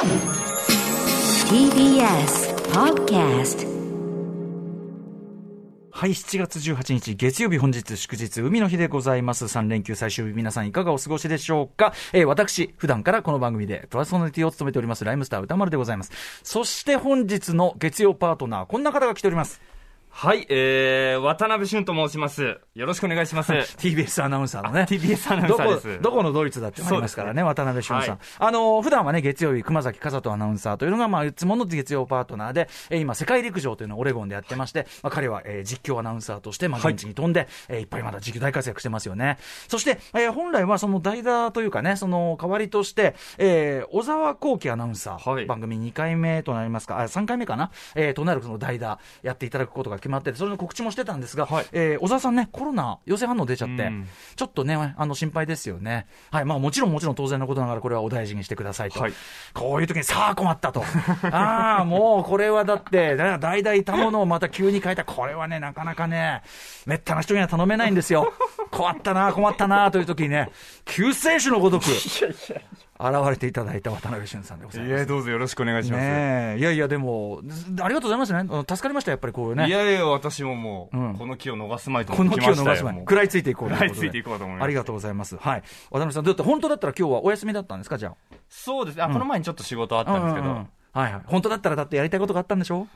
TBS Podcast はい、7月18日、月曜日本日祝日、海の日でございます。3連休最終日、皆さんいかがお過ごしでしょうか？えー、私、普段からこの番組でパーソナリティを務めております、ライムスター歌丸でございます。そして本日の月曜パートナー、こんな方が来ております。はい、えー、渡辺俊と申します。よろしくお願いします。TBS アナウンサーのね。TBS アナウンサーですどこ、どこのドイツだってありますからね、そう渡辺俊さん。はいあの、普段はね、月曜日、熊崎和人アナウンサーというのが、まあ、いつもの月曜パートナーで、えー今、世界陸上というのをオレゴンでやってまして、まあ、彼は、えー実況アナウンサーとして、まあ、はい現地に飛んで、えーいっぱいまだ実況大活躍してますよね。そして、えー本来はその代打というかね、その代わりとして、えー小沢光輝アナウンサー、はい番組2回目となりますか、あ、3回目かな、えーとなるその代打やっていただくことが決まってて、それの告知もしてたんですが、はいえー小沢さんね、コロナ陽性反応出ちゃって、うんちょっとね、あの心配ですよね。はい、まあもちろんもちろん当然のことながら、これはお大事にしてくださいと。はいこういう時にさあ困ったと。ああ、もうこれはだって、だ代々いたものをまた急に変えた。これはね、なかなかね、めったな人には頼めないんですよ。困ったな、困ったな、という時にね、救世主のごとく、現れていただいた渡辺俊さんでございます。いや、どうぞよろしくお願いします。ねえ、いやいや、でも、ありがとうございますね。うん助かりました、やっぱりこういうね。いやいや、私ももう、うんこの木を逃すまいとこの。木を逃す前にもう食らいついていこう食らいついていこうと思いますありがとうございます。はい。渡辺さん、だって本当だったら今日はお休みだったんですか、じゃそうですね。あ、この前にちょっと仕事あっあ。たんですけど、うんうんうんはいはい。本当だったらだってやりたいことがあったんでしょ？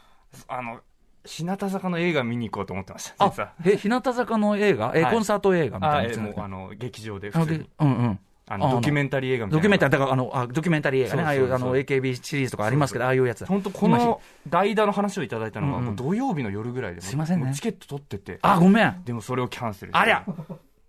あの、日向坂の映画見に行こうと思ってました。あ。、え、日向坂の映画？え、はいコンサート映画みたいなやつあの、劇場で普通に。うんうん。あの、ドキュメンタリー映画みたいな。ドキュメンタリー、だからあの、あドキュメンタリー映画ね。ああいう、あの、AKB シリーズとかありますけど、ああいうやつ。本当この代打の話をいただいたのが、土曜日の夜ぐらいで、すいませんねチケット取ってて、あ、ごめん。でもそれをキャンセル。ありゃ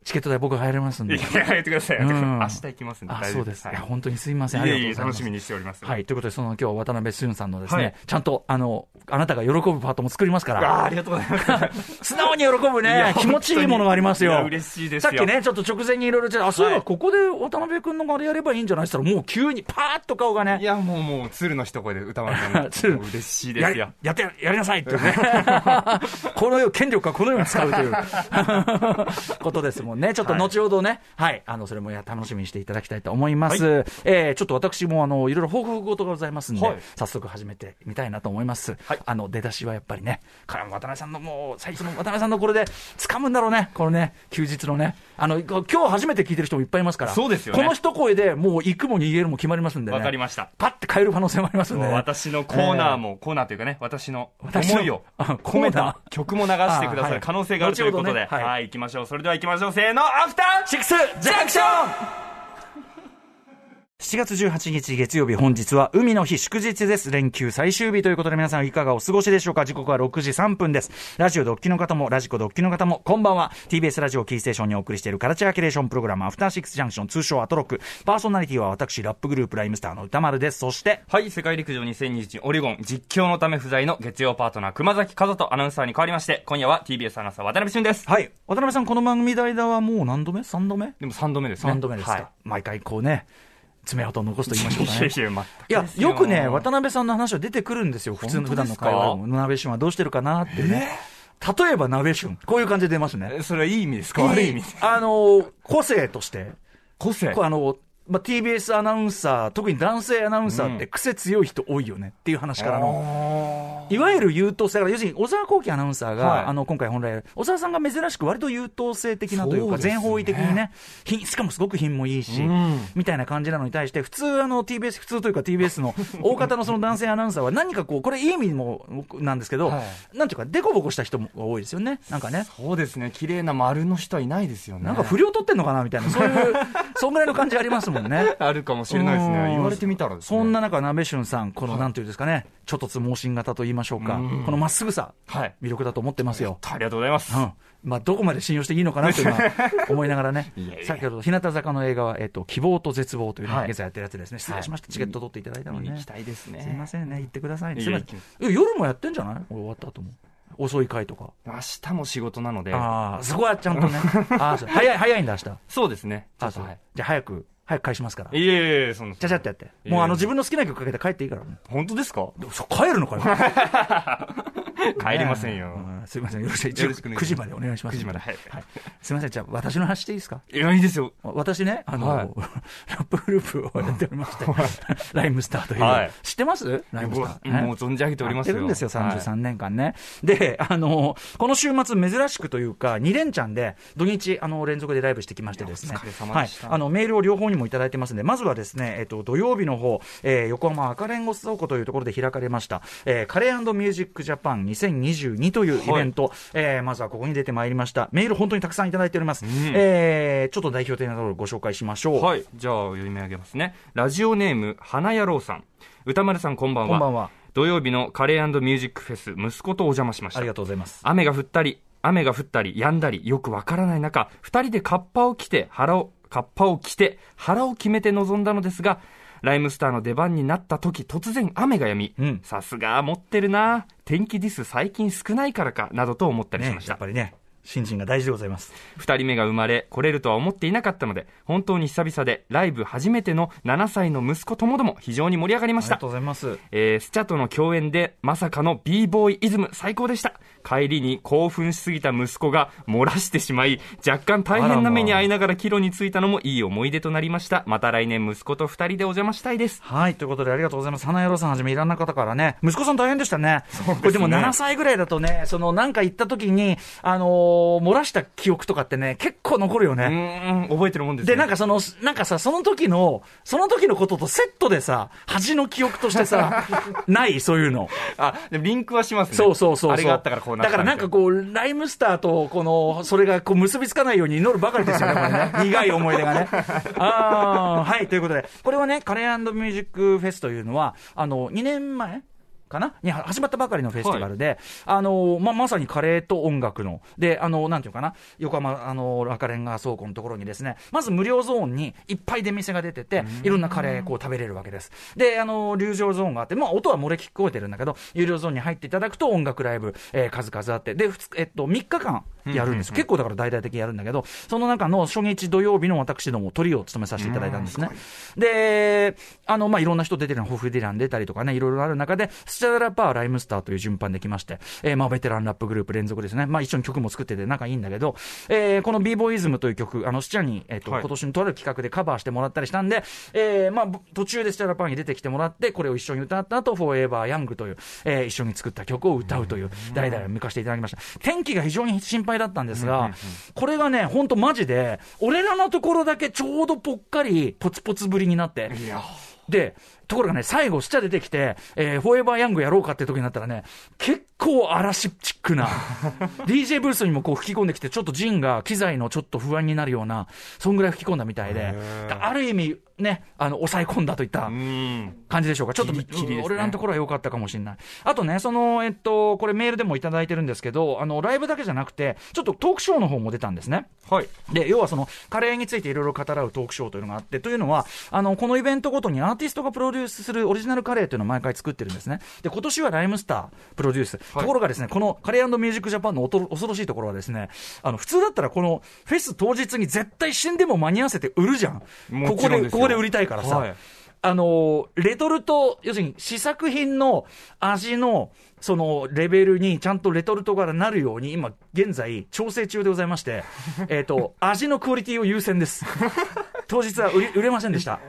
チケット代僕入れますんでい。や、やめてください。うん明日行きますんで。あ、そうです。いや、はい本当にすいません。ありがとうございます楽し。みにしております。はい。ということで、その今日は渡辺俊さんのですね、はいちゃんと、あの、あなたが喜ぶパートも作りますから。あーありがとうございます。素直に喜ぶいやね、気持ちいいものがありますよ。いや嬉しいですよさっきね、ちょっと直前にいろいろあ、そういえばはいここで渡辺君のあれやればいいんじゃないって言ったら、もう急にパーッと顔がねい、や、もう、もう、鶴の一声で歌丸さん鶴もう嬉しいですよ。やって、やりなさいってね。このよう、権力はこのように使うという ことですもんね。ちょっと後ほどね、はい、あの、それもや楽しみにしていただきたいと思います。えーちょっと私も、あの、いろいろ報告事がございますんで、はい早速始めてみたいなと思います。はいあの、出だしはやっぱりね、これは渡辺さんのもう、最初の渡辺さんのこれで掴むんだろうね、このね、休日のね。あの、今日初めて聞いてる人もいっぱいいますから。そうですよねこの一声でもう行くも逃げるも決まりますんでね。わかりました。パッて変える可能性もありますんでね。私のコーナーも、コーナーというかね、私の思いを込めた曲も流してくださる可能性があるということで、はいはい、行きましょう。それでは行きましょう。せーの、アフターシックスジャンクション7月18日月曜日本日は海の日祝日です。連休最終日ということで皆さんいかがお過ごしでしょうか？時刻は6時3分です。ラジオドッキの方もラジコドッキの方もこんばんは。TBS ラジオキーステーションにお送りしているカルチャーキュレーションプログラムアフターシックスジャンクション通称アトロック。パーソナリティは私ラップグループライムスターの歌丸です。そしてはい、世界陸上2021オレゴン実況のため不在の月曜パートナー熊崎和人アナウンサーに代わりまして、今夜は TBS アナウンサー渡辺俊です。はい。渡辺さんこの番組代打はもう何度目 ?3 度目？でも3度目ですね。3度目ですか、はい毎回こうね、爪痕を残すと言いましょうかね。いやよよくね、渡辺さんの話は出てくるんですよ。普通の普段の会話でも。鍋旬はどうしてるかなってね。例えば鍋旬。こういう感じで出ますね。えそれはいい意味ですか？悪い意味ですか？あの、個性として、個性あの、まあ、TBS アナウンサー、特に男性アナウンサーって癖強い人多いよねっていう話からの、いわゆる優等生、要するに小沢光輝アナウンサーが、はいあの今回本来、小沢さんが珍しく割と優等生的なというか、全方位的にね、品しかもすごく品もいいし、うんみたいな感じなのに対して、普通あの TBS、普通というか TBS の大方のその男性アナウンサーは何かこう、これいい意味もなんですけど、はなんていうか、デコボコした人も多いですよね。なんかね。そうですね。綺麗な丸の人はいないですよね。なんか不良取ってんのかなみたいな、そういう、そんぐらいの感じありますもんね。あるかもしれないですうんね。言われてみたらですね。そんな中、鍋旬さん、このなんていうんですかね、ちょっとつ盲信型と言いましょうか、このまっすぐさ、はい。魅力だと思ってますよ。ありがとうございます。うん。まあ、どこまで信用していいのかなというのは思いながらね先ほど、日向坂の映画は、えっと、希望と絶望という現在やってるやつですね。失礼しました。チケット取っていただいたのに行きたいですね。すいませんね、行ってくださいね。夜もやってんじゃない？俺終わった後も。遅い回とか。明日も仕事なので、ああ、そこはちゃんとね。あ早い、早いんだ、明日。そうですね。じゃあ早く、早く返しますから。いえいえいえ、そんな。ちゃちゃってやって。もうあの自分の好きな曲かけて帰っていいから。本当ですか？そ帰るのかよ。帰りませんよ。うん。すみません、よろしく、よろしくお願いします。9時までお願いします。9時まで。はい。すみません、じゃあ、私の話でいいですか？いや、いいですよ。私ね、あの、はい。ラップグループをやっておりまして、ライムスターという、はい。知ってます？ライムスター。もう存じ上げておりますよ。やってるんですよ、はい。33年間ね。で、あの、この週末珍しくというか、2連チャンで、土日、あの、連続でライブしてきましてですね。はい。あの、メールを両方にもいただいてますんで、まずはですね、えっと、土曜日の方、えー横浜赤レンゴ倉庫というところで開かれました、えーカレーミュージックジャパン2022というイベント、えーまずはここに出てまいりました。メール本当にたくさんいただいております。えーちょっと代表的なところをご紹介しましょう。はい。じゃあ、読み上げますね。ラジオネーム、花野郎さん。歌丸さん、こんばんは。こんばんは。土曜日のカレーミュージックフェス、息子とお邪魔しました。ありがとうございます。雨が降ったり、雨が降ったり、止んだり、よくわからない中、二人でカッパを着て、腹を、カッパを着て、腹を決めて臨んだのですが、ライムスターの出番になった時、突然雨が止みうん、さすが持ってるな。天気ディス最近少ないからか、などと思ったりしねまし、た。やっぱりね、新人が大事でございます。二人目が生まれ、来れるとは思っていなかったので、本当に久々で、ライブ初めての7歳の息子ともども非常に盛り上がりましたありがと。うございます。えースチャとの共演でまさかの b ボーイイズム最高でした帰りに興奮しすぎた息子が漏らしてしまい若干大変な目に遭いながら帰路に着いたのもいい思い出となりましたまた来年息子と二人でお邪魔したいですはい、ということでありがとうございます。花屋さんはじめいろんな方からね、息子さん大変でしたね。これでも7歳ぐらいだとね、そのなんか行った時に、あのー漏らした記憶とかってね、結構残るようね。覚えてるもんですねで、なんかその、なんかさ、その時の、その時のこととセットでさ、恥の記憶としてさ、ないそういうの。あでもリンクはしますねそうそうそう。あれがあったからこうなっただからなんかこう、ライムスターと、この、それがこう結びつかないように祈るばかりですよね、これね。苦い思い出がね。あーはい、ということで、これはね、カレーミュージックフェスというのは、あの、2年前かな？に始まったばかりのフェスティバルで、あのままさにカレーと音楽の、で、あのなんていうかな、横浜、あの赤レンガ倉庫のところにですね、まず無料ゾーンにいっぱい出店が出てて、いろんなカレーこう食べれるわけです。で、あの流浄ゾーンがあって、まあ、音は漏れ聞こえてるんだけど、有料ゾーンに入っていただくと音楽ライブ、えー数々あって、で、えっと、3日間やるんです、結構だから大々的にやるんだけど、その中の初日土曜日の私ども、トリを務めさせていただいたんですね。で、あの、まあ、いろんな人出てるの、ホフディラン出たりとかね、いろいろある中で、スラパー、ライムスターという順番できまして、えーまあ、ベテランラップグループ連続ですね。まあ、一緒に曲も作ってて仲いいんだけど、えーこの b ボーイズムという曲、あの、スチャに、えっ、と、はい今年のとある企画でカバーしてもらったりしたんで、えーまあ、途中でスチャダラパーに出てきてもらって、これを一緒に歌った後、フォーエバーヤングという、えー一緒に作った曲を歌うという、代々向かしていただきました。天気が非常に心配だったんですが、これがね、本当マジで、俺らのところだけちょうどぽっかり、ポツポツぶりになって、で、ところがね、最後、スチャ出てきて、えーフォーエバーヤングやろうかって時になったらね、結構嵐チックな、DJ ブースにもこう吹き込んできて、ちょっとジンが機材のちょっと不安になるような、そんぐらい吹き込んだみたいで、ある意味、ね、あの、抑え込んだといった感じでしょうか。ちょっと、ギリギリですね俺らのところは良かったかもしれない。あとね、その、えっと、これメールでもいただいてるんですけど、あの、ライブだけじゃなくて、ちょっとトークショーの方も出たんですね。はいで、要はその、カレーについていろいろ語らうトークショーというのがあって、というのは、あの、このイベントごとにアーティストがプロデュースするオリジナルカレーというのを毎回作ってるんですね。で、今年はライムスタープロデュース。ところがですね、このカレーミュージックジャパンの恐ろしいところはですね、あの、普通だったらこのフェス当日に絶対死んでも間に合わせて売るじゃん。もここで、ここで売りたいからさ。はいあのレトルト、要するに試作品の味の、そのレベルにちゃんとレトルトがなるように、今現在調整中でございまして、えっと、味のクオリティを優先です。当日は売り売れませんでした。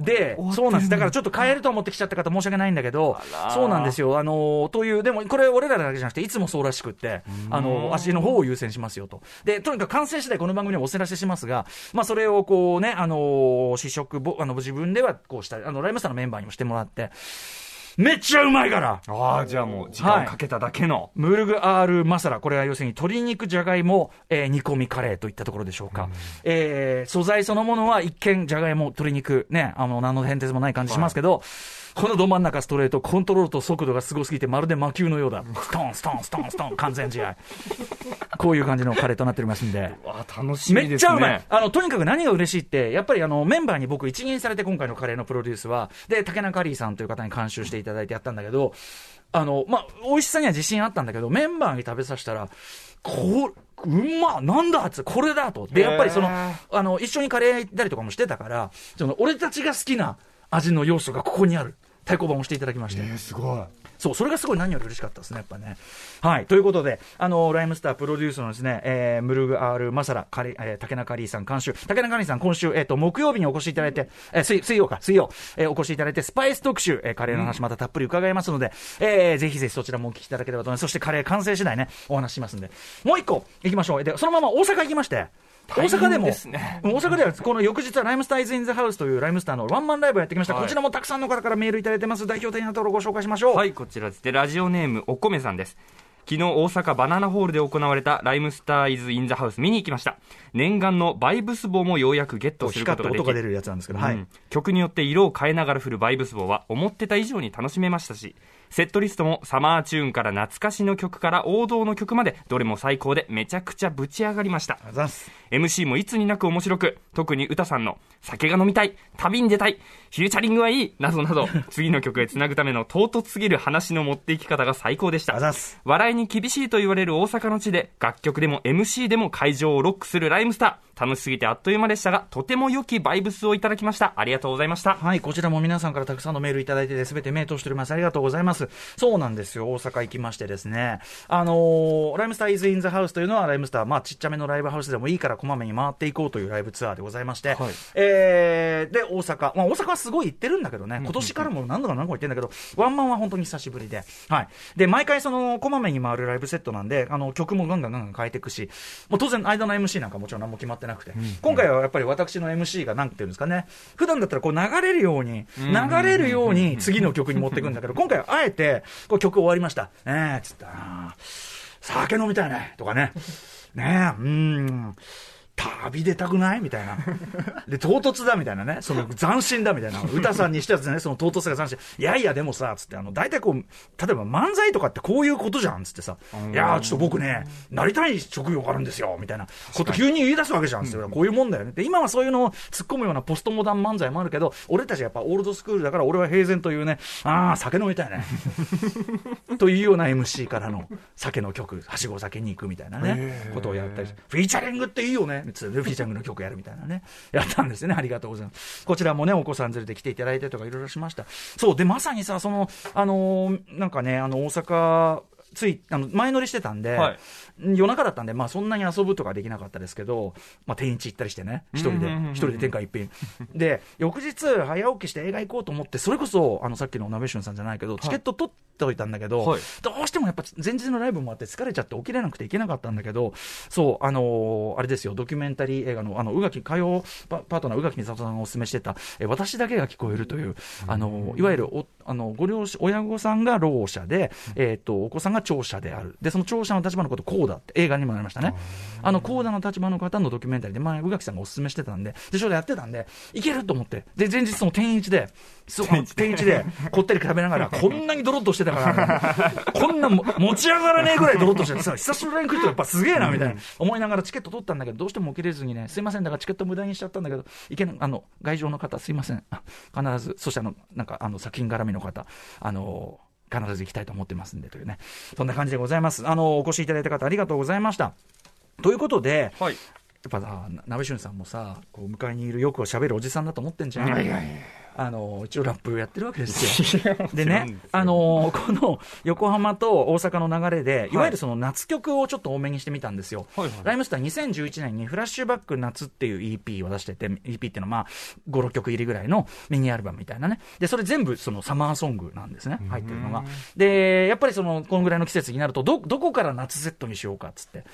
で、そうなんです。だからちょっと買えると思ってきちゃった方申し訳ないんだけど、そうなんですよ。あのという、でもこれ俺らだけじゃなくて、いつもそうらしくって、あの味の方を優先しますよと。で、とにかく完成次第この番組でもお知らせしますが、まあそれをこうね、あの試食ぼ、あの自分ではこうした、あの、ライムスターのメンバーにもしてもらって、めっちゃうまいから。ああじゃあもう時間をかけただけの、ムルグアールマサラ、これは要するに鶏肉、じゃがいも、えー煮込みカレーといったところでしょうか。えー素材そのものは一見、じゃがいも、鶏肉、ね、あの、何の変哲もない感じしますけど、このど真ん中ストレート、コントロールと速度がすごすぎて、まるで魔球のようだ。ストン、ストン、ストン、ストン、完全試合。こういう感じのカレーとなっておりますんで。わあ楽しみですねめっちゃうまい。あの、とにかく何が嬉しいって、やっぱりあの、メンバーに僕一任されて今回のカレーのプロデュースは、で、竹中リーさんという方に監修していただいてやったんだけど、あの、まあ、美味しさには自信あったんだけど、メンバーに食べさせたら、こうまなんだっつこれだと。で、やっぱりそのあの、一緒にカレー行ったりとかもしてたから、その、俺たちが好きな味の要素がここにある。太鼓判をしていただきまして。すごいそう、それがすごい何より嬉しかったですね、やっぱね。はい。ということで、あの、ライムスタープロデュースのですね、えー、ムルグ・アール・マサラ、カリえー、竹中リーさん監修、竹中リーさん今週、えっ、と、木曜日にお越しいただいて、えー、水水曜か、水曜、えー、お越しいただいて、スパイス特集、えー、カレーの話またたっぷり伺いますので、えー、ぜひぜひそちらもお聞きいただければと思います。そしてカレー完成次第ね、お話ししますんで。もう一個、行きましょう。で、そのまま大阪行きまして、大阪でも、ね、大阪ではこの翌日はライムスターイズ・イン・ザ・ハウスというライムスターのワンマンライブをやってきました、はい、こちらもたくさんの方からメールいただいてます。代表的なところをご紹介しましょう。はいこちらです。ねラジオネームお米さんです。昨日大阪バナナホールで行われたライムスターイズ・イン・ザ・ハウス見に行きました。念願のバイブス棒もようやくゲットすることができ音が出るやつなんですけど、はい、曲によって色を変えながら振るバイブス棒は思ってた以上に楽しめましたしセットリストもサマーチューンから懐かしの曲から王道の曲までどれも最高でめちゃくちゃぶち上がりました。MC もいつになく面白く特に歌さんの酒が飲みたい旅に出たいフューチャリングはいいなどなど 次の曲へつなぐための唐突すぎる話の持っていき方が最高でした。笑いに厳しいと言われる大阪の地で楽曲でも MC でも会場をロックするライムスター。楽しすぎてあっという間でしたがとても良きバイブスをいただきました。ありがとうございました。はいこちらも皆さんからたくさんのメールいただいて全て目通しております。ありがとうございますそうなんですよ。大阪行きましてですね。あのー、ライムスターイズインザハウスというのはライムスターまあちっちゃめのライブハウスでもいいからこまめに回っていこうというライブツアーでございまして、はい、えー、で大阪。まあ大阪はすごい行ってるんだけどね。今年からも何度か何個行ってるんだけどワンマンは本当に久しぶりで。はい。で毎回そのこまめに回るライブセットなんであの曲もガンガンガンガン変えていくしもう当然間の MC なんかもちろん何も決まってなくて、うん、今回はやっぱり私の MC がなんていうんですかね。普段だったらこう流れるように流れるように次の曲に持っていくんだけど今回はあえてこう曲終わりました。えー、つった酒飲みたいね。とかね。ねえうん。旅出たくない？みたいな。で、唐突だみたいなね。その斬新だみたいな。歌さんにしてはね、その唐突さが斬新。いやいや、でもさ、つって、あの、大体こう、例えば漫才とかってこういうことじゃんつってさ、いやちょっと僕ね、なりたい職業があるんですよみたいなこと急に言い出すわけじゃんつって、こういうもんだよね。で、今はそういうのを突っ込むようなポストモダン漫才もあるけど、俺たちやっぱオールドスクールだから俺は平然というね、ああ、酒飲みたいね。というような MC からの酒の曲、はしご酒に行くみたいなね、ことをやったりフィーチャリングっていいよねつル、フィーチャングの曲やるみたいなね、やったんですよね。ありがとうございます。こちらもね、お子さん連れて来ていただいてとかいろいろしました。そう、で、まさにさ、その、あのー、なんかね、あの、大阪、つい、あの、前乗りしてたんで、はい、夜中だったんで、まあそんなに遊ぶとかできなかったですけど、まあ天一行ったりしてね、一人で、一人で天下一品。で、翌日早起きして映画行こうと思って、それこそ、あのさっきの鍋俊さんじゃないけど、チケット取っておいたんだけど、はい、どうしてもやっぱ前日のライブもあって疲れちゃって起きれなくて行けなかったんだけど、そう、あのー、あれですよ、ドキュメンタリー映画の、あの、宇垣、火曜パートナー宇垣美里さんがお勧めしてた、え私だけが聞こえるという、あのいわゆるお、あの、ご両親、親御さんがろう者で、えっ、ー、と、お子さんが聴者である。で、その聴者の立場のこと、こうだって映画にもなりましたね。あの、コーダの立場の方のドキュメンタリーで、前、宇垣さんがお勧めしてたんで、で、ちょうどやってたんで、いけると思って、で、前日その天一で、そう、天一で、こってり食べながら、こんなにドロッとしてたから、こんな持ち上がらねえぐらいドロッとしててさ、久しぶりに来るとやっぱすげえな、みたいな、思いながらチケット取ったんだけど、どうしても受けれずにね、すいません、だからチケット無駄にしちゃったんだけど、いけな、あの、外場の方、すいません。必ず、そしてあの、なんか、あの、作品絡みの方、あの、必ず行きたいと思ってますんでというね、そんな感じでございます。あの、お越しいただいた方ありがとうございました。ということで、はい、やっぱさ、鍋俊さんもさ、こう迎えにいるよくしゃべるおじさんだと思ってんじゃない、いやいやあの一応ラップやってるわけですよ。でね、あのこの横浜と大阪の流れで、いわゆるその夏曲をちょっと多めにしてみたんですよ。はいはい、ライムスター2011年にフラッシュバック夏っていう EP を出してて、EP っていうのはまあ5、6曲入りぐらいのミニアルバムみたいなね。で、それ全部そのサマーソングなんですね、入ってるのが。で、やっぱりその、このぐらいの季節になると、ど、どこから夏セットにしようかっつって。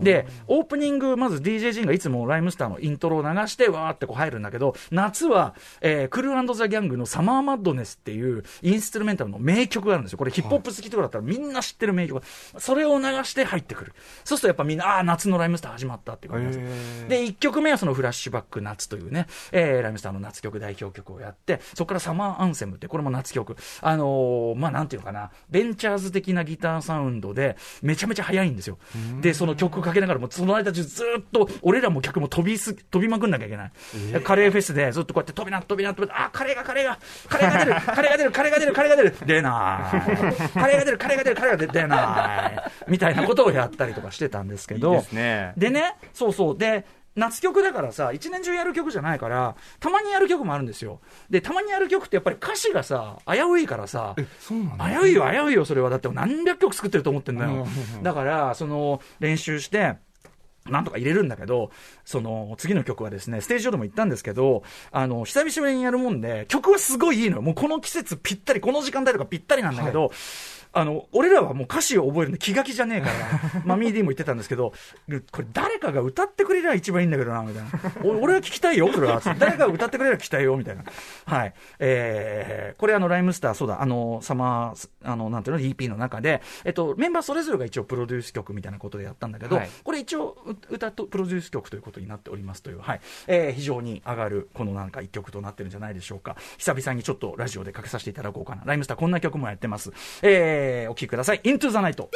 で、オープニング、まず DJ ジンがいつもライムスターのイントロを流して、わーってこう入るんだけど、夏は、えー、クルーザ・ギャングのサマーマッドネスっていうインストゥルメンタルの名曲があるんですよ。これヒップホップ好きとかだったらみんな知ってる名曲。それを流して入ってくる。そうするとやっぱみんな、ああ、夏のライムスター始まったっていう感じです。で、1曲目はそのフラッシュバック夏というね、えー、ライムスターの夏曲代表曲をやって、そこからサマーアンセムって、これも夏曲。あのー、まあなんていうのかな、ベンチャーズ的なギターサウンドで、めちゃめちゃ速いんですよ。で、その曲かけながらも、その間中ずっと、俺らも客も飛びす、飛びまくんなきゃいけない。カレーフェスでずっとこうやって飛びな、飛びな、飛びな、あ、カレーが、カレーが、カレーが出る、カレーが出る、カレーが出る、カレーが出る、出ない。カレーが出る、カレーが出る、カレーが出ない。みたいなことをやったりとかしてたんですけど、いいね、でね、そうそう、で、夏曲だからさ、一年中やる曲じゃないから、たまにやる曲もあるんですよ。で、たまにやる曲ってやっぱり歌詞がさ、危ういからさ、そうな危ういよ、危ういよ、それは。だって何百曲作ってると思ってんだよ。だから、その、練習して、なんとか入れるんだけど、その、次の曲はですね、ステージ上でも言ったんですけど、あの、久々にやるもんで、曲はすごいいいのよ。もうこの季節ぴったり、この時間帯とかぴったりなんだけど、あの、俺らはもう歌詞を覚えるの気が気じゃねえから、マミー D も言ってたんですけど、これ誰かが歌ってくれりゃ一番いいんだけどな、みたいな。お俺は聞きたいよ、それは。誰かが歌ってくれりゃ聞きたいよ、みたいな。はい。えー、これあの、ライムスター、そうだ、あの、サマー、あの、なんていうの、EP の中で、えっと、メンバーそれぞれが一応プロデュース曲みたいなことでやったんだけど、はいこれ一応、う歌とプロデュース曲ということになっておりますという、はい。えー、非常に上がる、このなんか一曲となってるんじゃないでしょうか。久々にちょっとラジオでかけさせていただこうかな。ライムスターこんな曲もやってます。えー、お聴きください。Into the Night。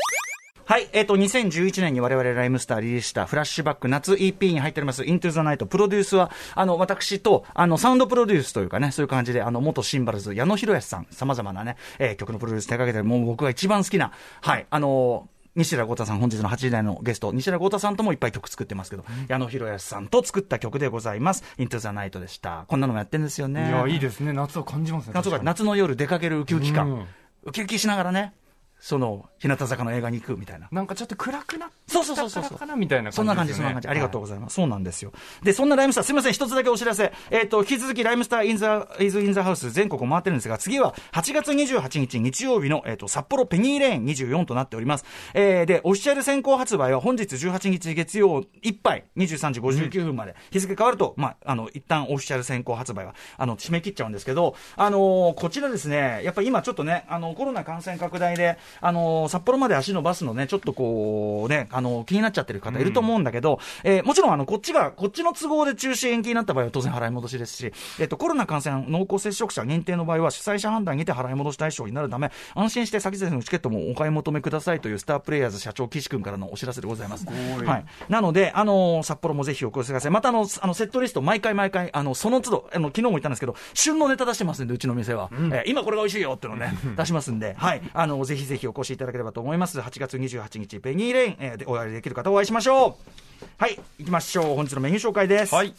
はい、えっ、と、2011年に我々ライムスターリリースしたフラッシュバック夏 EP に入っております、Into the Night。プロデュースは、あの、私と、あの、サウンドプロデュースというかね、そういう感じで、あの、元シンバルズ、矢野博康さん、様々なね、えー曲のプロデュース手掛けてる、もう僕が一番好きな、はい、あの西寺豪太さん、本日の8時台のゲスト、西寺豪太さんともいっぱい曲作ってますけど、矢野博康さんと作った曲でございます。Into the Night でした。こんなのもやってるんですよね。いや、いいですね。夏を感じますね。夏の夜出かけるウキウキ感、うんウキウキしながらね、その、日向坂の映画に行くみたいな。なんかちょっと暗くなっそうそうそうそうたかなみたいなね。そんな感じ、そんな感じ。ありがとうございます。そうなんですよ。で、そんなライムスター、すみません、一つだけお知らせ。えっ、と、引き続きライムスターインザ、イズインザハウス全国回ってるんですが、次は8月28日日曜日の、えっ、と、札幌ペニーレーン24となっております。えー、で、オフィシャル先行発売は本日18日月曜いっぱい、23時59分まで、日付変わると、まあ、あの、一旦オフィシャル先行発売は、あの、締め切っちゃうんですけど、あのーこちらですね、やっぱり今ちょっとね、あの、コロナ感染拡大で、あのー札幌まで足伸ばすのね、ちょっとこう、ね、あの、気になっちゃってる方いると思うんだけど、えーもちろん、あの、こっちが、こっちの都合で中止延期になった場合は当然払い戻しですし、えっ、と、コロナ感染濃厚接触者認定の場合は主催者判断にて払い戻し対象になるため、安心して先々のチケットもお買い求めくださいというスタープレイヤーズ社長岸君からのお知らせでございます。はい。なので、あのー札幌もぜひお越しください。またあの、あの、セットリスト毎回毎回、あの、その都度、あの、昨日も言ったんですけど、旬のネタ出してますんで、うちの店は。えー今これが美味しいよっていうのをね、出しますんで、はい。あの、ぜひぜひお越しいただければと思います。8月28日、ペニーレイン、えーでお会いできる方お会いしましょう。はい。行きましょう。本日のメニュー紹介です。はい。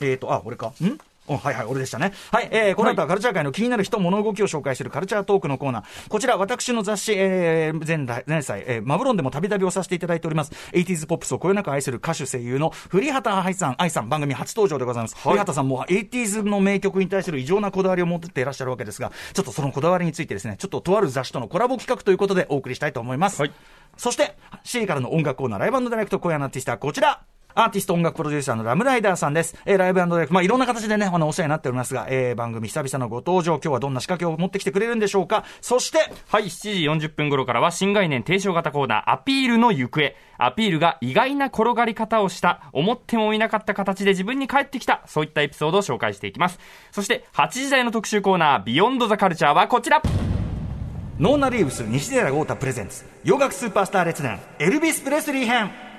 えーと、あ、俺か。ん？おはいはい、俺でしたね。はい、えー、この後はカルチャー界の気になる人、物動きを紹介するカルチャートークのコーナー。こちら、私の雑誌、えー、前代、前歳、えー、マブロンでもたびたびをさせていただいております。80s ポップスをこよなく愛する歌手声優の古畑愛さん、愛さん、番組初登場でございます。古畑さんも 80s の名曲に対する異常なこだわりを持っていらっしゃるわけですが、ちょっとそのこだわりについてですね、ちょっととある雑誌とのコラボ企画ということでお送りしたいと思います。はいそして、7時からの音楽コーナー、ライブダイレクト、今夜のアーティストはこちら。アーティスト音楽プロデューサーのラムライダーさんです。えーライブダイレクト、まあ、いろんな形でね、あの、お世話になっておりますが、えー番組久々のご登場、今日はどんな仕掛けを持ってきてくれるんでしょうか。そして、はい、7時40分頃からは新概念提唱型コーナー、アピールの行方。アピールが意外な転がり方をした、思ってもいなかった形で自分に返ってきた、そういったエピソードを紹介していきます。そして、8時台の特集コーナー、ビヨンドザカルチャーはこちらノーナ・リーブス、西寺豪太プレゼンツ、洋楽スーパースター列伝、エルビス・プレスリー編。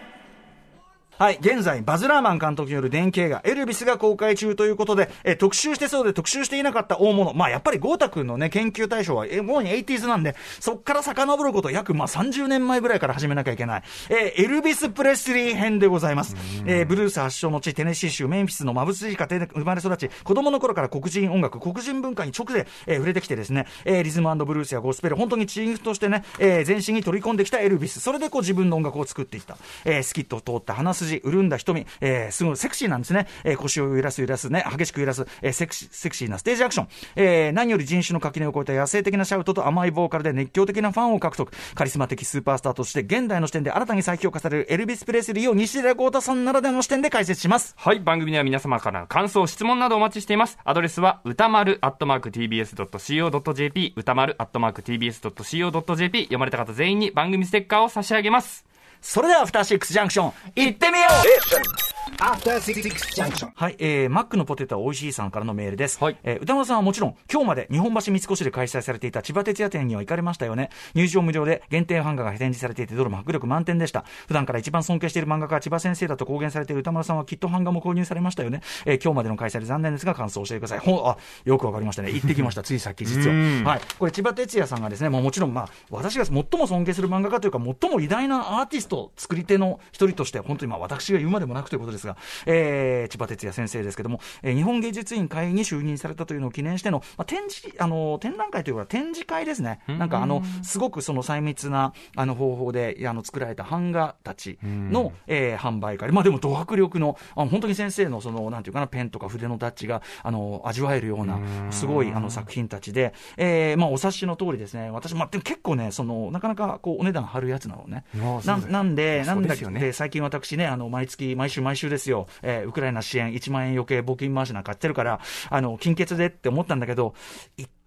はい、現在、バズ・ラーマン監督による電気映画、エルビスが公開中ということで、えー特集してそうで特集していなかった大物。まあ、やっぱり豪太君のね、研究対象は、えー、主に 80s なんで、そっから遡ること約、まあ、30年前ぐらいから始めなきゃいけない。えーエルビス・プレスリー編でございます。えーブルース発祥の地、テネシー州、メンフィスのまぶしい家庭で生まれ育ち、子供の頃から黒人音楽、黒人文化に直で、えー触れてきてですね、えーリズムブルースやゴスペル、本当にチームとしてね、えー全身に取り込んできたエルビス。それでこう自分の音楽を作っていった。えースキッと通った鼻筋、潤んだ瞳、えーすごいセクシーなんですね。えー腰を揺らす揺らすね、激しく揺らす、えーセクシーセクシーなステージアクション。えー何より人種の垣根を越えた野生的なシャウトと甘いボーカルで熱狂的なファンを獲得。カリスマ的スーパースターとして現代の視点で新たに再評価されるエルビス・プレスリーを西寺豪太さんならではの視点で解説します。はい、番組では皆様から感想、質問などお待ちしています。アドレスは、歌丸アットマーク tbs.co.jp、歌丸アットマーク tbs.co.jp、読まれた方全員に番組ステッカーを差し上げます。それでは、アフターシックスジャンクション、行ってみよう After Six Junction. はい、えー、マックのポテトは美味しいさんからのメールです。はいえー歌丸さんはもちろん、今日まで日本橋三越で開催されていた千葉哲也店には行かれましたよね。入場無料で限定版画が展示されていて、どれも迫力満点でした。普段から一番尊敬している漫画家は千葉先生だと公言されている歌丸さんはきっと版画も購入されましたよね。えー今日までの開催で残念ですが、感想を教えてください。ほん、あ、よくわかりましたね。行ってきました。ついさっき実は。はい。これ千葉哲也さんがですね、もうもちろんまあ、私が最も尊敬する漫画家というか、最も偉大なアーティスト、作り手の一人として、本当にまあ私が言うまでもなくということですが、えー、千葉哲也先生ですけども、えー、日本芸術院会に就任されたというのを記念しての、まあ、展示、あの、展覧会というか展示会ですね。なんかあの、すごくその細密な、あの、方法で、あの、作られた版画たちの、えー、販売会。まあでも、ド迫力の、あ本当に先生のその、なんていうかな、ペンとか筆のタッチが、あの、味わえるような、すごい、あの、作品たちで、えー、まあ、お察しの通りですね、私、まあ、でも結構ね、その、なかなか、こう、お値段張るやつなのね。ななんで、なんだけど、ね、最近私ね、あの、毎月、毎週毎週ですよ、えー、ウクライナ支援1万円余計募金回しなんか買ってるから、あの、金欠でって思ったんだけど、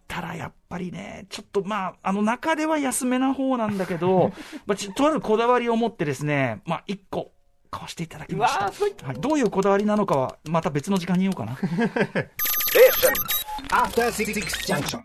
たらやっぱりね、ちょっとまあ、あの中では安めな方なんだけど、まあ、ちとあるこだわりを持ってですね、まあ、一個、買わせていただきました。はい、どういうこだわりなのかは、また別の時間に言おうかな。